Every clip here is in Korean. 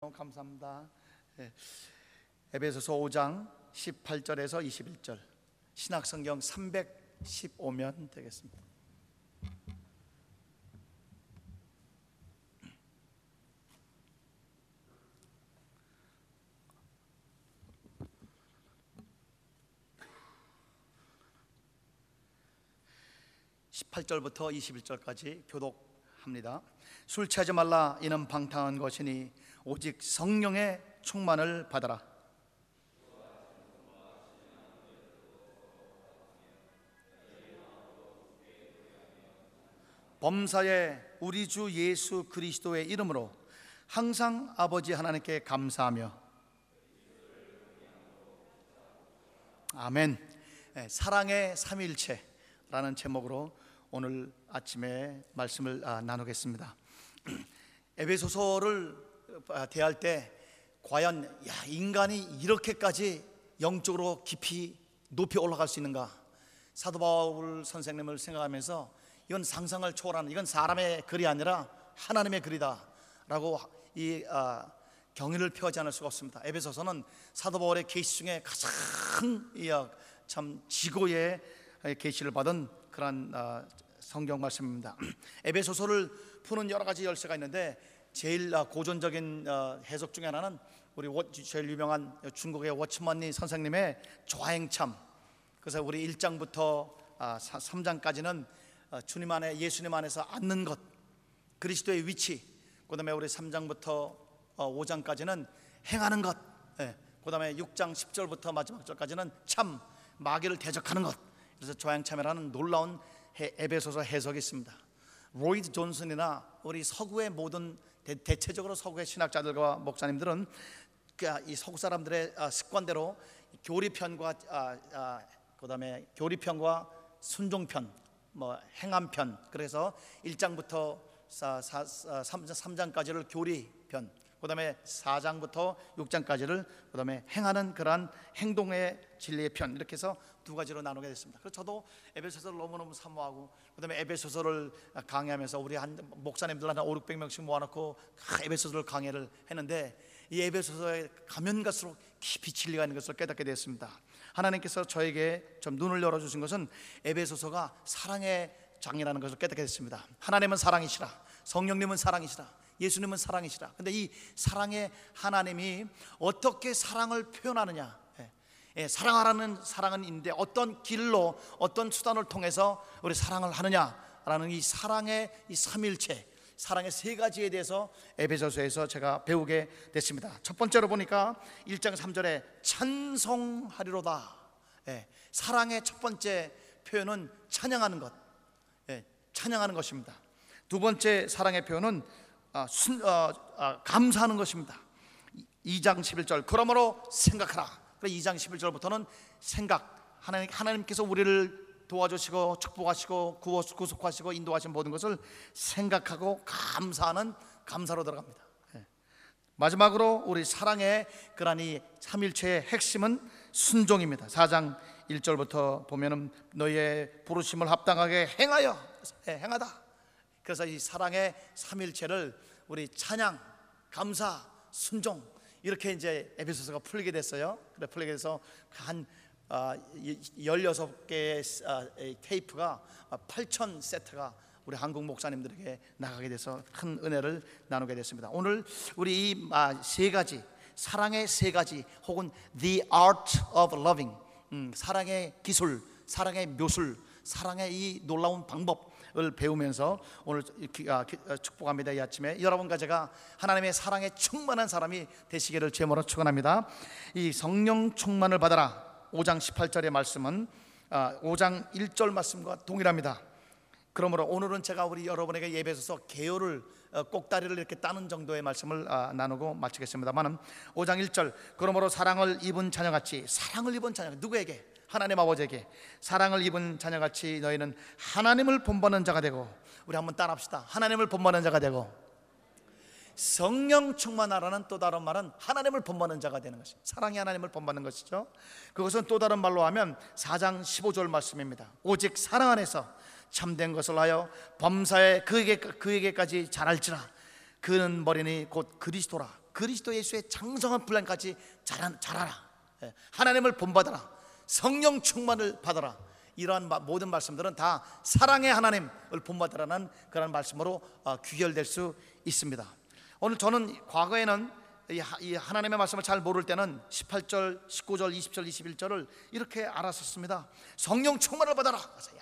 너무 감사합니다. 예. 에베소서 5장 18절에서 21절 신학성경 315면 되겠습니다. (18절부터) (21절까지) 교독합니다 술 취하지 말라 이는 방탕한 것이니 오직 성령의 충만을 받아라. 범사에 우리 주 예수 그리스도의 이름으로 항상 아버지 하나님께 감사하며 아멘. 예, 사랑의 삼일체라는 제목으로 오늘 아침에 말씀을 아, 나누겠습니다. 에베소서를 아, 대할 때 과연 야, 인간이 이렇게까지 영적으로 깊이 높이 올라갈 수 있는가? 사도 바울 선생님을 생각하면서 이건 상상을 초월하는 이건 사람의 글이 아니라 하나님의 글이다라고 이 아, 경의를 표하지 않을 수가 없습니다. 에베소서는 사도 바울의 계시 중에 가장 이, 아, 참 지고의 계시를 받은 그러한 아, 성경 말씀입니다. 에베소서를 푸는 여러 가지 열쇠가 있는데 제일 아, 고전적인 어, 해석 중에 하나는 우리 제일 유명한 중국의 워치먼니 선생님의 좌행참. 그래서 우리 1장부터 3장까지는 아, 어, 주님 안에 예수님 안에서 앉는 것, 그리스도의 위치. 그 다음에 우리 3장부터 5장까지는 어, 행하는 것. 예, 그다음에 6장 10절부터 마지막 절까지는 참 마귀를 대적하는 것. 그래서 좌행참이라는 놀라운 에베소서 해석이 있습니다. 로이드 존슨이나 우리 서구의 모든 대, 체적으로 서구의 신학자들과 목사님들은 그, 이 서구 사람들의 아, 습관대로 교리편과 아, 아, 그다음에 교리편과 순종편, 뭐 행함편 그래서 1장부터 3장까지를 교리편, 그다음에 4장부터 6장까지를 그다음에 행하는 그러한 행동의 진리의 편 이렇게 해서 두 가지로 나누게 됐습니다. 그래서 저도 에베소서를 너무너무 사모하고 그다음에 에베소서를 강의하면서 우리 한 목사님들 한 5, 600명씩 모아놓고 에베소서를 강의를 했는데 이 에베소서에 가면 갈수록 깊이 진리가 있는 것을 깨닫게 되었습니다. 하나님께서 저에게 좀 눈을 열어주신 것은 에베소서가 사랑의 장이라는 것을 깨닫게 됐습니다. 하나님은 사랑이시라, 성령님은 사랑이시라, 예수님은 사랑이시라. 근데 이 사랑의 하나님이 어떻게 사랑을 표현하느냐? 예, 예, 사랑하라는 사랑은 있는데 어떤 길로 어떤 수단을 통해서 우리 사랑을 하느냐라는 이 사랑의 이 삼일체 사랑의 세 가지에 대해서 에베소서에서 제가 배우게 됐습니다. 첫 번째로 보니까 1장 3절에 찬송하리로다. 예, 사랑의 첫 번째 표현은 찬양하는 것, 예, 찬양하는 것입니다. 두 번째 사랑의 표현은 아, 순, 어, 아, 감사하는 것입니다. 2장 11절 그러므로 생각하라. 2장 11절부터는 생각 하나님 하나님께서 우리를 도와주시고 축복하시고 구속하시고 인도하신 모든 것을 생각하고 감사하는 감사로 들어갑니다. 예. 마지막으로 우리 사랑의 그러니 삼일체의 핵심은 순종입니다. 4장 1절부터 보면은 너의 부르심을 합당하게 행하여 예, 행하다. 그래서 이 사랑의 삼일체를 우리 찬양, 감사, 순종 이렇게 이제 에베소서가 풀리게 됐어요. 그래 풀리게 돼서 한 16개의 아, 아, 테이프가 8천 아, 세트가 우리 한국 목사님들에게 나가게 돼서 큰 은혜를 나누게 됐습니다. 오늘 우리 이 세 가지 사랑의 세 가지 혹은 the art of loving 음, 사랑의 기술, 사랑의 묘술, 사랑의 이 놀라운 방법 을 배우면서 오늘 축복합니다. 이 아침에 여러분과 제가 하나님의 사랑에 충만한 사람이 되시기를 제모로 축원합니다. 이 성령 충만을 받아라. 5장 18절의 말씀은 5장 아, 1절 말씀과 동일합니다. 그러므로 오늘은 제가 우리 여러분에게 예배소서 개요를 어, 꼭다리를 이렇게 따는 정도의 말씀을 아, 나누고 마치겠습니다만은 5장 1절 그러므로 사랑을 입은 자녀같이 사랑을 입은 자녀 누구에게 하나님 아버지에게 사랑을 입은 자녀같이 너희는 하나님을 본받는 자가 되고 우리 한번 따라합시다 하나님을 본받는 자가 되고 성령 충만하라는 또 다른 말은 하나님을 본받는 자가 되는 것입니다. 사랑이 하나님을 본받는 것이죠. 그것은 또 다른 말로 하면 4장 15절 말씀입니다. 오직 사랑 안에서 참된 것을 하여 범사에 그에게 그에게까지 잘할지라 그는 머리니 곧 그리스도라. 그리스도 예수의 장성한 분량까지 자라, 자라라 예, 하나님을 본받아라 성령 충만을 받아라 이러한 마- 모든 말씀들은 다 사랑의 하나님을 본받으라는 그런 말씀으로 어, 귀결될 수 있습니다 오늘 저는 과거에는 이 하나님의 말씀을 잘 모를 때는 18절, 19절, 20절, 21절을 이렇게 알았었습니다. 성령 충만을 받아라.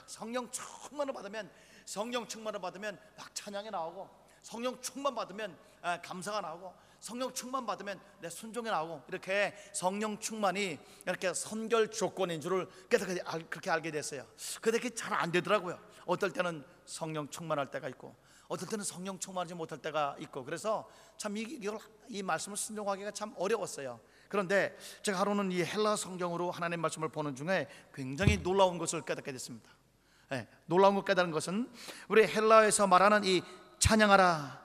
성령 충만을 받으면 성령 충만을 받으면 막 찬양이 나오고 성령 충만 받으면 아, 감사가 나오고 성령 충만 받으면 내 순종이 나오고 이렇게 성령 충만이 이렇게 선결 조건인 줄을 깨닫게 알- 그렇게 알게 됐어요. 근데 그게 잘 안 되더라고요. 어떨 때는 성령 충만할 때가 있고 어떨 때는 성령 충만하지 못할 때가 있고 그래서 참 이, 이 말씀을 순종하기가 참 어려웠어요. 그런데 제가 하루는 이 헬라 성경으로 하나님 말씀을 보는 중에 굉장히 놀라운 것을 깨닫게 됐습니다. 예, 놀라운 것 깨달은 것은 우리 헬라에서 말하는 이 찬양하라,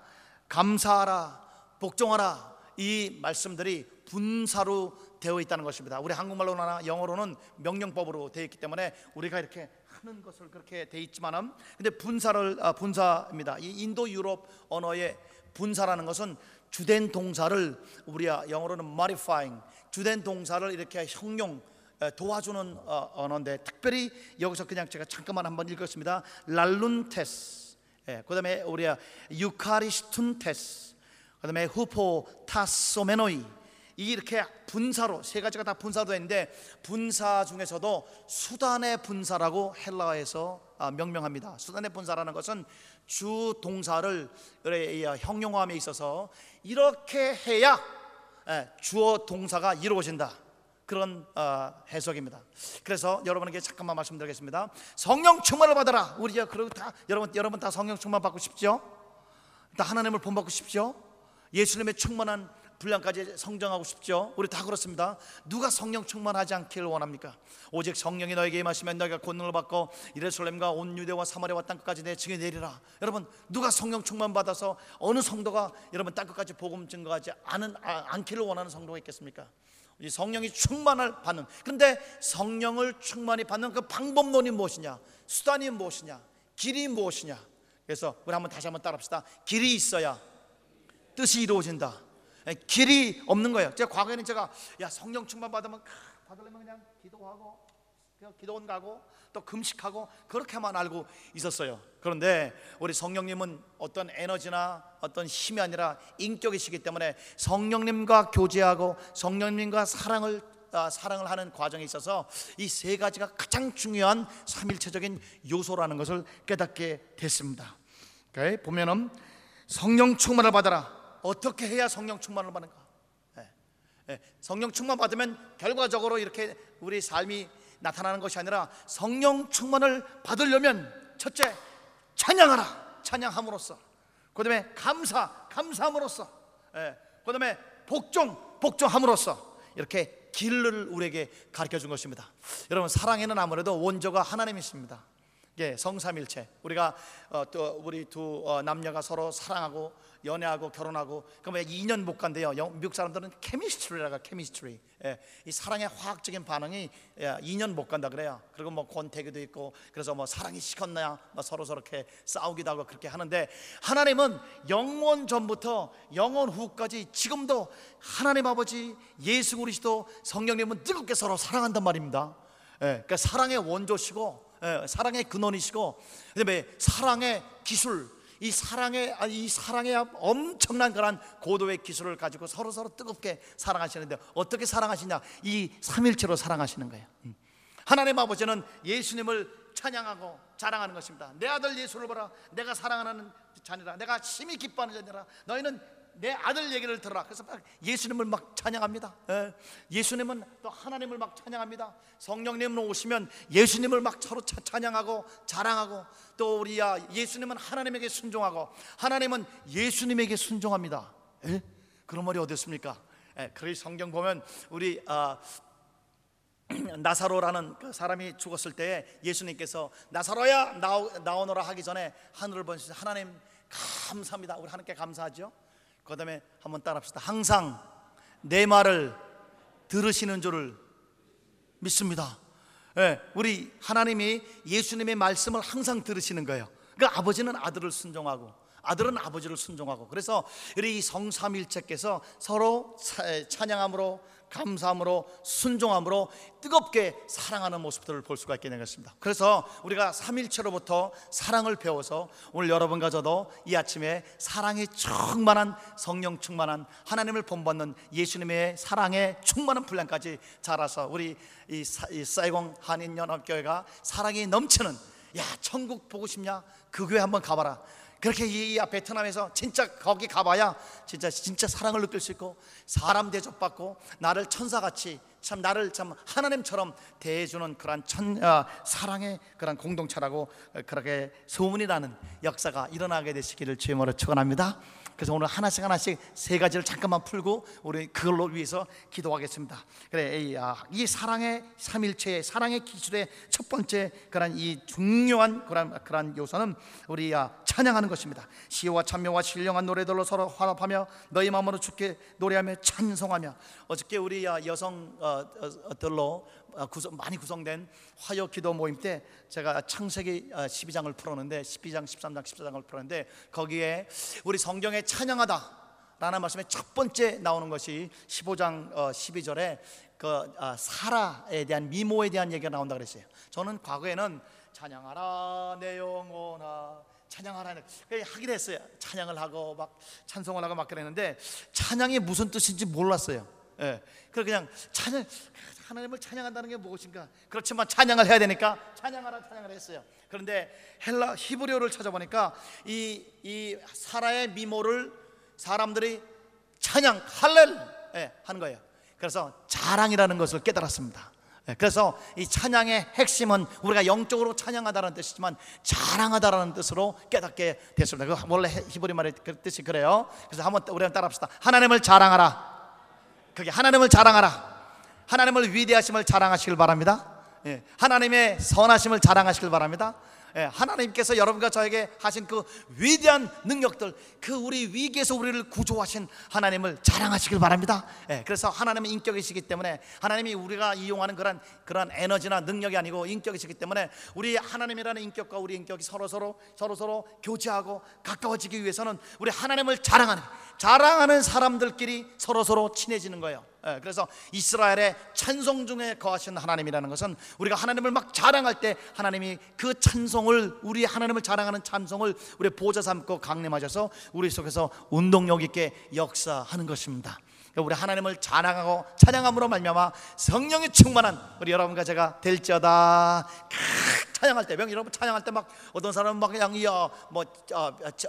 감사하라, 복종하라 이 말씀들이 분사로 되어 있다는 것입니다. 우리 한국말로나 영어로는 명령법으로 되어 있기 때문에 우리가 이렇게 하는 것을 그렇게 돼 있지만은 근데 분사를 아, 분사입니다. 이 인도 유럽 언어의 분사라는 것은 주된 동사를 우리가 영어로는 modifying 주된 동사를 이렇게 형용 에, 도와주는 어, 언어인데 특별히 여기서 그냥 제가 잠깐만 한번 읽었습니다. 랄룬테스, 예, 그다음에 우리가 유카리스툰테스, 그 다음에 후포 타소메노이 이 이렇게 분사로 세 가지가 다 분사로 되는데 분사 중에서도 수단의 분사라고 헬라어에서 아, 명명합니다. 수단의 분사라는 것은 주 동사를 어, 형용함에 있어서 이렇게 해야 예, 주어 동사가 이루어진다. 그런 어, 해석입니다. 그래서 여러분에게 잠깐만 말씀드리겠습니다. 성령 충만을 받아라. 우리 그리고 다 여러분 여러분 다 성령 충만 받고 싶죠? 다 하나님을 본받고 싶죠? 예수님의 충만한 분량까지 성장하고 싶죠? 우리 다 그렇습니다. 누가 성령 충만하지 않기를 원합니까? 오직 성령이 너에게 임하시면 너희가 권능을 받고 예루살렘과 온 유대와 사마리아와 땅끝까지 내 증인 내리라. 여러분 누가 성령 충만 받아서 어느 성도가 여러분 땅끝까지 복음 증거하지 않은 아, 않기를 원하는 성도가 있겠습니까? 이 성령이 충만을 받는 그런데 성령을 충만히 받는 그 방법론이 무엇이냐 수단이 무엇이냐 길이 무엇이냐 그래서 우리 한번 다시 한번 따라합시다 길이 있어야 뜻이 이루어진다 예, 길이 없는 거예요 제가 과거에는 제가 야 성령 충만 받으면 크, 받으려면 그냥 기도하고 그냥 기도원 가고 또 금식하고 그렇게만 알고 있었어요. 그런데 우리 성령님은 어떤 에너지나 어떤 힘이 아니라 인격이시기 때문에 성령님과 교제하고 성령님과 사랑을 아, 사랑을 하는 과정에 있어서 이 세 가지가 가장 중요한 삼일체적인 요소라는 것을 깨닫게 됐습니다. 보면은 성령 충만을 받아라. 어떻게 해야 성령 충만을 받는가? 예. 예, 성령 충만 받으면 결과적으로 이렇게 우리 삶이 나타나는 것이 아니라 성령 충만을 받으려면 첫째 찬양하라 찬양함으로써 그다음에 감사 감사함으로써 예, 그다음에 복종 복종함으로써 이렇게 길을 우리에게 가르쳐 준 것입니다. 여러분 사랑에는 아무래도 원조가 하나님이십니다. 예, 성삼일체. 우리가 어, 또 우리 두 어, 남녀가 서로 사랑하고 연애하고 결혼하고 그러면 2년 못 간대요. 영- 미국 사람들은 케미스트리라가 케미스트리. 예, 이 사랑의 화학적인 반응이 예, 2년 못 간다 그래요. 그리고 뭐 권태기도 있고 그래서 뭐 사랑이 식었나요? 뭐 서로 서렇게 싸우기도 하고 그렇게 하는데 하나님은 영원 전부터 영원 후까지 지금도 하나님 아버지 예수 그리스도 성령님은 뜨겁게 서로 사랑한단 말입니다. 예, 그러니까 사랑의 원조시고 예, 사랑의 근원이시고 그다음에 사랑의 기술 이 사랑의 아, 이 사랑의 엄청난 그런 고도의 기술을 가지고 서로 서로 뜨겁게 사랑하시는데 어떻게 사랑하시냐 이 삼일체로 사랑하시는 거예요. 음. 하나님 아버지는 예수님을 찬양하고 자랑하는 것입니다. 내 아들 예수를 보라. 내가 사랑하는 자녀라. 내가 심히 기뻐하는 자녀라. 너희는 내 아들 얘기를 들어라. 그래서 막 예수님을 막 찬양합니다. 예. 예수님은 또 하나님을 막 찬양합니다. 성령님은 오시면 예수님을 막 서로 차- 찬양하고 자랑하고 또 우리야 예수님은 하나님에게 순종하고 하나님은 예수님에게 순종합니다. 예? 그런 말이 어디 있습니까? 예, 그래서 성경 보면 우리 아, 나사로라는 그 사람이 죽었을 때 예수님께서 나사로야 나오, 나오너라 하기 전에 하늘을 보시서 하나님 감사합니다. 우리 하나님께 감사하죠. 그 다음에 한번 따라합시다. 항상 내 말을 들으시는 줄을 믿습니다. 예, 우리 하나님이 예수님의 말씀을 항상 들으시는 거예요. 그러니까 아버지는 아들을 순종하고 아들은 아버지를 순종하고 그래서 우리 이 성삼일체께서 서로 차- 찬양함으로 감사함으로 순종함으로 뜨겁게 사랑하는 모습들을 볼 수가 있게 된 것입니다. 그래서 우리가 삼일체로부터 사랑을 배워서 오늘 여러분과 저도 이 아침에 사랑이 충만한 성령 충만한 하나님을 본받는 예수님의 사랑에 충만한 분량까지 자라서 우리 이, 사, 이 사이공 한인 연합 교회가 사랑이 넘치는 야 천국 보고 싶냐 그 교회 한번 가봐라 그렇게 이 베트남에서 진짜 거기 가봐야 진짜 진짜 사랑을 느낄 수 있고 사람 대접받고 나를 천사같이 참 나를 참 하나님처럼 대해주는 그러한 천 아, 사랑의 그런 공동체라고 그렇게 소문이 나는 역사가 일어나게 되시기를 주님으로 축원합니다. 그래서 오늘 하나씩 하나씩 세 가지를 잠깐만 풀고 우리 그걸로 위해서 기도하겠습니다. 그래 이, 아, 이 사랑의 삼일체의 사랑의 기술의 첫 번째 그런 이 중요한 그런 그런 요소는 우리 아, 찬양하는 것입니다. 시와 찬명과 신령한 노래들로 서로 화합하며 너희 마음으로 주께 노래하며 찬송하며 어저께 우리 아, 여성들로 어, 구성, 많이 구성된 화요 기도 모임 때 제가 창세기 어, 12장을 풀었는데 12장, 13장, 14장을 풀었는데 거기에 우리 성경에 찬양하다 라는 말씀에 첫 번째 나오는 것이 15장 어, 12절에 그 아, 사라에 대한 미모에 대한 얘기가 나온다 그랬어요. 저는 과거에는 찬양하라 내 영혼아 찬양하라 하긴 했어요. 찬양을 하고 막 찬송을 하고 막 그랬는데 찬양이 무슨 뜻인지 몰랐어요. 예. 그래서 그냥 찬양 하나님을 찬양한다는 게 무엇인가? 그렇지만 찬양을 해야 되니까 찬양하라 찬양을 했어요. 그런데 헬라 히브리어를 찾아보니까 이, 이 사라의 미모를 사람들이 찬양 할렐 예, 하는 거예요. 그래서 자랑이라는 것을 깨달았습니다. 예, 그래서 이 찬양의 핵심은 우리가 영적으로 찬양하다는 뜻이지만 자랑하다라는 뜻으로 깨닫게 됐습니다. 그 원래 히브리 말의 그 뜻이 그래요. 그래서 한번 우리 한번 따라합시다. 하나님을 자랑하라. 그게 하나님을 자랑하라. 하나님을 위대하심을 자랑하시길 바랍니다. 예, 하나님의 선하심을 자랑하시길 바랍니다. 예, 하나님께서 여러분과 저에게 하신 그 위대한 능력들, 그 우리 위기에서 우리를 구조하신 하나님을 자랑하시길 바랍니다. 예, 그래서 하나님의 인격이시기 때문에 하나님이 우리가 이용하는 그런 그런 에너지나 능력이 아니고 인격이시기 때문에 우리 하나님이라는 인격과 우리 인격이 서로 서로 서로 서로 교제하고 가까워지기 위해서는 우리 하나님을 자랑하는 자랑하는 사람들끼리 서로 서로 친해지는 거예요. 예, 그래서 이스라엘의 찬송 중에 거하신 하나님이라는 것은 우리가 하나님을 막 자랑할 때 하나님이 그 찬송을 우리 하나님을 자랑하는 찬송을 우리 보좌 삼고 강림하셔서 우리 속에서 운동력 있게 역사하는 것입니다. 우리 하나님을 자랑하고 찬양함으로 말미암아 성령이 충만한 우리 여러분과 제가 될지어다. 찬양할 때, 병 여러분 찬양할 때 막 어떤 사람은 막 이어 뭐 어,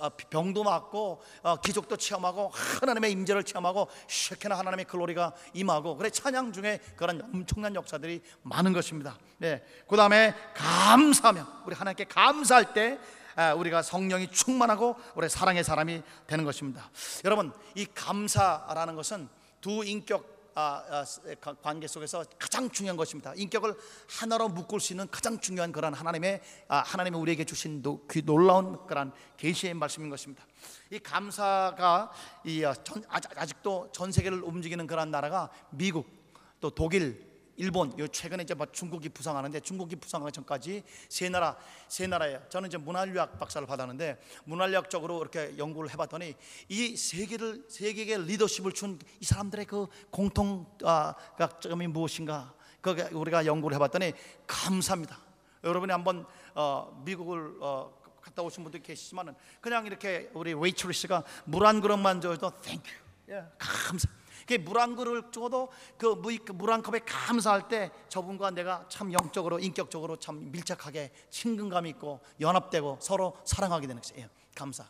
어, 병도 맞고 어, 기적도 체험하고 하나님의 임재를 체험하고 쉐케나 하나님의 글로리가 임하고 그래 찬양 중에 그런 엄청난 역사들이 많은 것입니다. 네, 그 다음에 감사하며 우리 하나님께 감사할 때 아, 우리가 성령이 충만하고 우리 사랑의 사람이 되는 것입니다. 여러분 이 감사라는 것은 두 인격 관계 속에서 가장 중요한 것입니다. 인격을 하나로 묶을 수 있는 가장 중요한 그런 하나님의 아, 하나님이 우리에게 주신 놀라운 그런 계시의 말씀인 것입니다. 이 감사가 이 아, 전, 아직- 아직도 전 세계를 움직이는 그런 나라가 미국 또 독일 일본 요 최근에 이제 뭐 중국이 부상하는데 중국이 부상하기 전까지 세 나라 세 나라예요. 저는 이제 문화인류학 박사를 받았는데 문화인류학적으로 이렇게 연구를 해봤더니 이 세계를 세계의 리더십을 준 이 사람들의 그 공통 아, 점이 무엇인가? 그 우리가 연구를 해봤더니 감사입니다. 여러분이 한번 어, 미국을 어, 갔다 오신 분들 계시지만은 그냥 이렇게 우리 웨이트리스가 물 한 그릇만 줘도 thank you 예, 감사. 물 한 그릇을 줘도 그 물 한 컵에 감사할 때 저분과 내가 참 영적으로 인격적으로 참 밀착하게 친근감이 있고 연합되고 서로 사랑하게 되는 것이에요. 감사.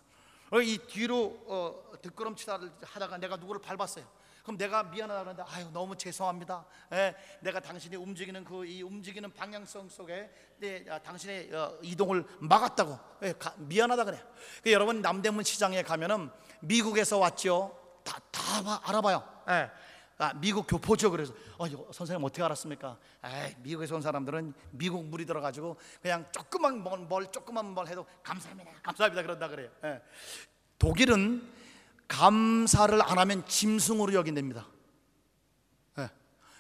어, 이 뒤로 어, 뒷걸음치다를 하다가 내가 누구를 밟았어요. 그럼 내가 미안하다 그러는데 아유 너무 죄송합니다. 예, 내가 당신이 움직이는 그 이 움직이는 방향성 속에 네, 아, 당신의 어, 이동을 막았다고 예, 가, 미안하다 그래. 그 여러분 남대문 시장에 가면은 미국에서 왔죠. 다, 다 봐- 알아봐요. 예. 아, 미국 교포죠. 그래서 어, 선생님 어떻게 알았습니까? 에이, 미국에서 온 사람들은 미국 물이 들어가지고 그냥 조그만 뭘, 뭘 조그만 뭘 해도 감사합니다, 감사합니다 그런다 그래요. 예. 독일은 감사를 안 하면 짐승으로 여긴답니다. 예.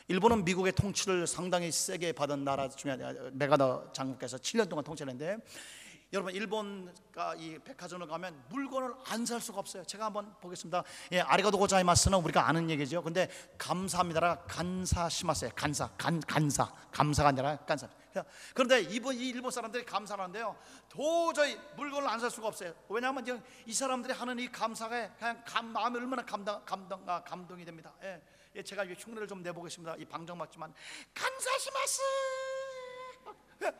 일본은 미국의 통치를 상당히 세게 받은 나라 중에 메가더 장국께서 7년 동안 통치했는데 여러분 일본가 이 백화점을 가면 물건을 안 살 수가 없어요. 제가 한번 보겠습니다. 예, 아리가도 고자이마스는 우리가 아는 얘기죠. 근데 감사합니다라 간사시마세 간사 간 간사 감사가 아니라 간사. 그런데 이번 이 일본 사람들이 감사하는데요. 도저히 물건을 안 살 수가 없어요. 왜냐하면 이 사람들이 하는 이 감사가 그냥 감, 마음이 얼마나 감동 감동 아, 감동이 됩니다. 예. 예, 제가 이 흉내를 좀 내보겠습니다. 이 방정 맞지만 간사시마스 예,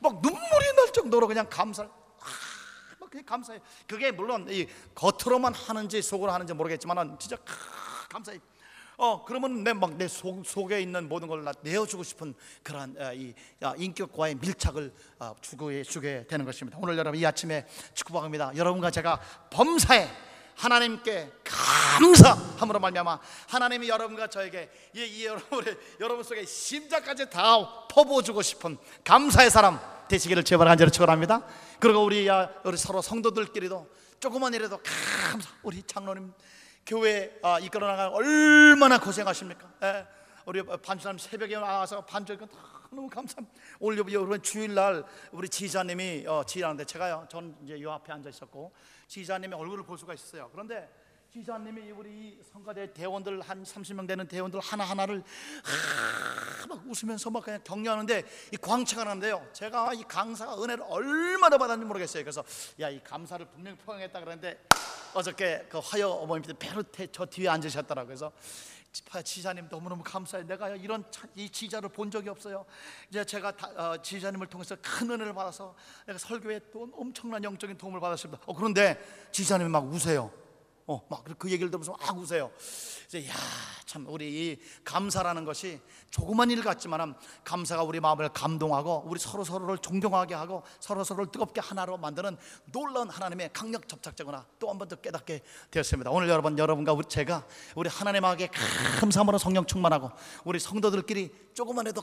막 눈물이 날 정도로 그냥 감사. 아, 막 그냥 감사해. 그게 물론 이 겉으로만 하는지 속으로 하는지 모르겠지만은 진짜 아, 감사해. 어 그러면 내 막 내 속에 있는 모든 걸다 내어주고 싶은 그러한 아, 이 아, 인격과의 밀착을 아, 주게 주게 되는 것입니다. 오늘 여러분 이 아침에 축복합니다. 여러분과 제가 범사에 하나님께 감사함으로 말미암아 하나님이 여러분과 저에게 이, 이 여러분의 여러분 속에 심장까지 다 퍼부어주고 싶은 감사의 사람 되시기를 제발 간절히 축원합니다. 그리고 우리 야 우리 서로 성도들끼리도 조그만이라도 감사 우리 장로님 교회 아, 이끌어 나가 얼마나 고생하십니까? 예. 우리 반주사님 새벽에 나와서 반주니까 너무 감사합니다. 오늘 여러분 주일날 우리 지자님이 어, 지휘하는데 제가요, 전 이제 요 앞에 앉아 있었고 지자님의 얼굴을 볼 수가 있었어요. 그런데 지자님이 우리 성가대 대원들 한 30명 되는 대원들 하나 하나를 막 웃으면서 막 그냥 격려하는데 이 광채가 나는데요. 제가 이 강사가 은혜를 얼마나 받았는지 모르겠어요. 그래서 야 이 감사를 분명히 포용했다 그랬는데 어저께 그 화요 어머님들 베르테 저 뒤에 앉으셨더라고요. 그래서 지사님 너무너무 감사해요. 내가 이런 이 지자를 본 적이 없어요. 이제 제가 다, 어, 지사님을 통해서 큰 은혜를 받아서 내가 설교에 또 엄청난 영적인 도움을 받았습니다. 어, 그런데 지사님이 막 우세요. 어, 막 그 얘기를 들으면서 막 우세요. 이제 야, 참 우리 이 감사라는 것이 조그만 일 같지만은 감사가 우리 마음을 감동하고 우리 서로 서로를 존경하게 하고 서로 서로를 뜨겁게 하나로 만드는 놀라운 하나님의 강력 접착제거나 또 한 번 더 깨닫게 되었습니다. 오늘 여러분 여러분과 우리 제가 우리 하나님에게 감사함으로 성령 충만하고 우리 성도들끼리 조그만 해도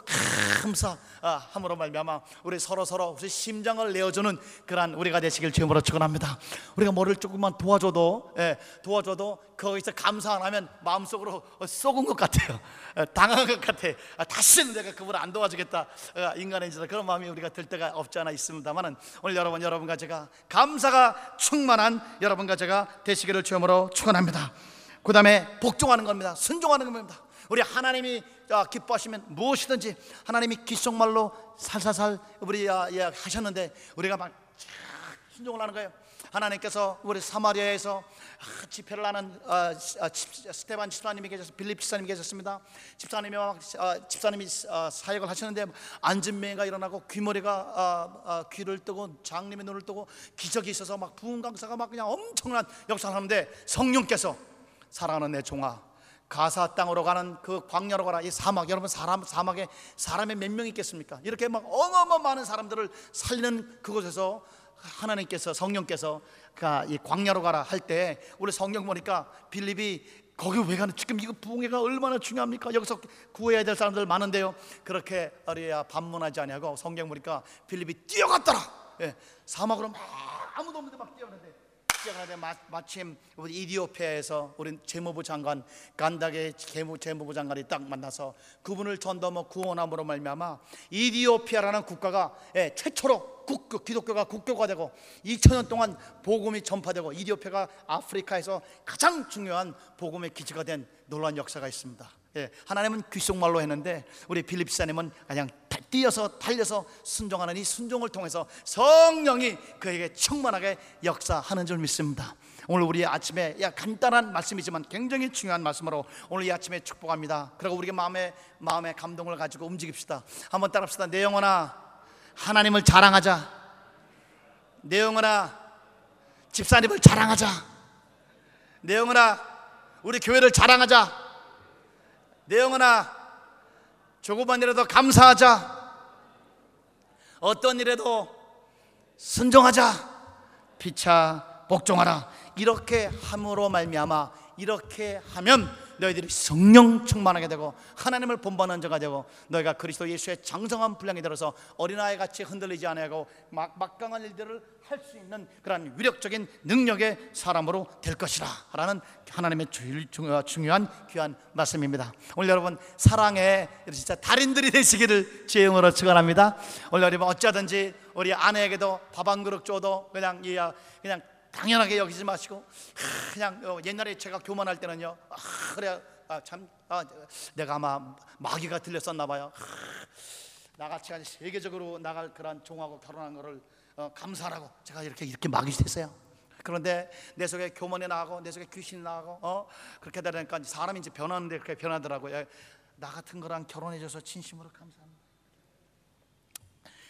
감사함으로 말미암아 우리 서로 서로 우리 심장을 내어주는 그러한 우리가 되시길 주님으로 축원합니다. 우리가 뭐를 조금만 도와줘도 예, 도와줘도 거기서 감사 안 하면 마음속으로 썩은 것 같아요. 예, 당한 것 같아. 아, 다시는 내가 그분을 안 도와주겠다. 어, 인간의 짓 그런 마음이 우리가 들 때가 없지 않아 있습니다만은 오늘 여러분 여러분과 제가 감사가 충만한 여러분과 제가 되시기를 주님으로 축원합니다. 그다음에 복종하는 겁니다. 순종하는 겁니다. 우리 하나님이 아, 기뻐하시면 무엇이든지 하나님이 귓속말로 살살살 우리 하셨는데 우리가 막 순종을 하는 거예요. 하나님께서 우리 사마리아에서 아, 집회를 하는 어, 스테반 집사님이 계셔서 빌립 집사님이 계셨습니다. 집사님이 막 어, 집사님이 어, 사역을 하시는데 안진매가 일어나고 귀머리가 귀를 뜨고 장님의 눈을 뜨고 기적이 있어서 막 부흥 강사가 막 그냥 엄청난 역사를 하는데 성령께서 사랑하는 내 종아 가사 땅으로 가는 그 광야로 가라 이 사막 여러분 사람 사막에 사람이 몇 명 있겠습니까? 이렇게 막 어마어마 많은 사람들을 살리는 그곳에서 하나님께서 성령께서 이 광야로 가라 할 때 우리 성경 보니까 빌립이 거기 왜 가는 지금 이거 부흥회가 얼마나 중요합니까? 여기서 구해야 될 사람들 많은데요. 그렇게 어리야 반문하지 아니하고 성경 보니까 빌립이 뛰어갔더라. 예, 사막으로 막 아무도 없는데 막 뛰어가는데 시작하는데 마 침 우리 이디오피아에서 우리 재무부 장관 간닥의 재무부 장관이 딱 만나서 그분을 전담어 구원함으로 말미암아 이디오피아라는 국가가 예, 최초로 국교, 기독교가 국교가 되고 2000년 동안 복음이 전파되고 이디오피아가 아프리카에서 가장 중요한 복음의 기지가 된 놀라운 역사가 있습니다. 예, 하나님은 귓속말로 했는데 우리 빌립사님은 그냥 뛰어서 달려서 순종하는 이 순종을 통해서 성령이 그에게 충만하게 역사하는 줄 믿습니다. 오늘 우리 아침에 야 간단한 말씀이지만 굉장히 중요한 말씀으로 오늘 이 아침에 축복합니다. 그리고 우리가 마음에 마음의 감동을 가지고 움직입시다. 한번 따라합시다. 내 영혼아 하나님을 자랑하자. 내 영혼아 집사님을 자랑하자. 내 영혼아 우리 교회를 자랑하자. 내 영혼아 조금만 이라도 감사하자 어떤 일에도 순종하자 피차 복종하라. 이렇게 함으로 말미암아 이렇게 하면 너희들이 성령 충만하게 되고 하나님을 본받는 자가 되고 너희가 그리스도 예수의 장성한 분량이 들어서 어린아이 같이 흔들리지 아니하고 막, 막강한 일들을 할 수 있는 그러한 위력적인 능력의 사람으로 될 것이라 라는 하나님의 주- 중- 중요한 귀한 말씀입니다. 오늘 여러분 사랑의 진짜 달인들이 되시기를 영으로 축원합니다. 오늘 여러분 어쩌든지 우리 아내에게도 밥 한 그릇 줘도 그냥 이 그냥 당연하게 여기지 마시고 하, 그냥 어, 옛날에 제가 교만할 때는요 아, 그래 아, 참 아, 내가 아마 마귀가 들렸었나 봐요 하, 나같이 세계적으로 나갈 그런 종하고 결혼한 거를 어, 감사하라고 제가 이렇게 이렇게 막이 됐어요. 그런데 내 속에 교만이 나가고 내 속에 귀신이 나가고 어 그렇게 되니까 사람이 이제 변하는데 그렇게 변하더라고요. 나 같은 거랑 결혼해줘서 진심으로 감사합니다.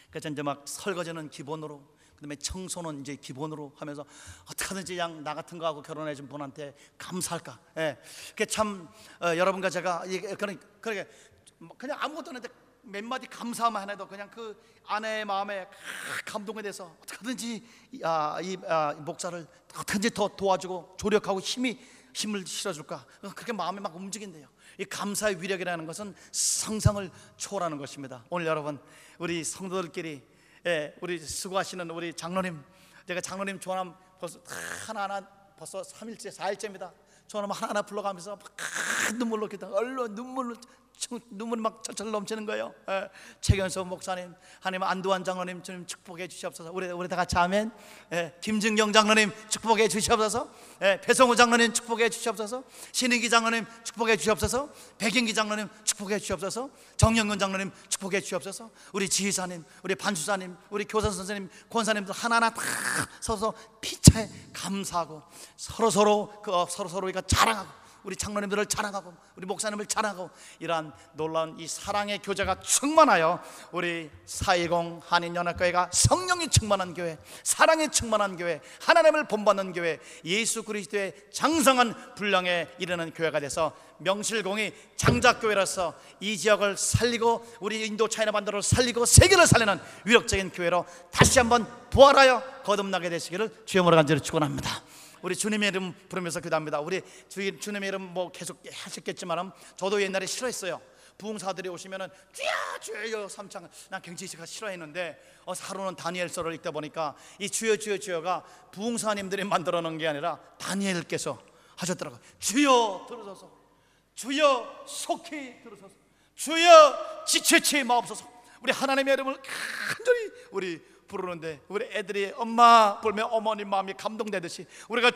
그래서 이제 막 설거지는 기본으로 그다음에 청소는 이제 기본으로 하면서 어떻게든지 그냥 나 같은 거하고 결혼해 준 분한테 감사할까. 예, 그게 참 어, 여러분과 제가 그런 그렇게 뭐 그냥 아무것도 없는데 몇 마디 감사만 해도 그냥 그 아내의 마음에 감동이 돼서 어떻게든지 이, 아, 이 아, 목사를 어떻게든지 더 도와주고 조력하고 힘이 힘을 실어줄까 그렇게 마음이 막 움직인대요. 이 감사의 위력이라는 것은 상상을 초월하는 것입니다. 오늘 여러분 우리 성도들끼리 예, 우리 수고하시는 우리 장로님 제가 장로님 전함 벌써 하나하나 벌써 3일째 4일째입니다. 전함 하나하나 불러가면서 막 눈물로 기다 얼른 눈물로 청- 눈물이 막 철철 넘치는 거예요. 예, 최경수 목사님, 하나님 안두환 장로님 주님 축복해 주시옵소서. 우리 우리 다 같이 아멘. 예, 김진경 장로님 축복해 주시옵소서. 예, 배성우 장로님 축복해 주시옵소서. 신인기 장로님 축복해 주시옵소서. 백인기 장로님 축복해 주시옵소서. 정영근 장로님 축복해 주시옵소서. 우리 지휘사님, 우리 반주사님, 우리 교사 선생님, 권사님들 하나하나 다 서서 피차에 감사하고 서로 서로 그 서로 서로 우리가 자랑하고 우리 장로님들을 자랑하고 우리 목사님을 자랑하고 이러한 놀라운 이 사랑의 교제가 충만하여 우리 410 한인연합교회가 성령이 충만한 교회 사랑이 충만한 교회 하나님을 본받는 교회 예수 그리스도의 장성한 분량에 이르는 교회가 돼서 명실공히 장작교회로서 이 지역을 살리고 우리 인도 차이나 반도를 살리고 세계를 살리는 위력적인 교회로 다시 한번 부활하여 거듭나게 되시기를 주여 모로 간절히 축원합니다. 우리 주님의 이름 부르면서 기도합니다. 우리 주, 주님의 이름 뭐 계속 하셨겠지만 저도 옛날에 싫어했어요. 부흥사들이 오시면은 주여 주여 삼창 난 굉장히 제가 싫어했는데 어, 사로는 다니엘서를 읽다 보니까 이 주여 주여 주여가 부흥사님들이 만들어 놓은 게 아니라 다니엘께서 하셨더라고요. 주여 들으소서 주여 속히 들으소서 주여 지체치 마옵소서 우리 하나님의 이름을 간절히 우리 부르는데 우리 애들이 엄마 불면 어머니 마음이 감동되듯이 우리가 주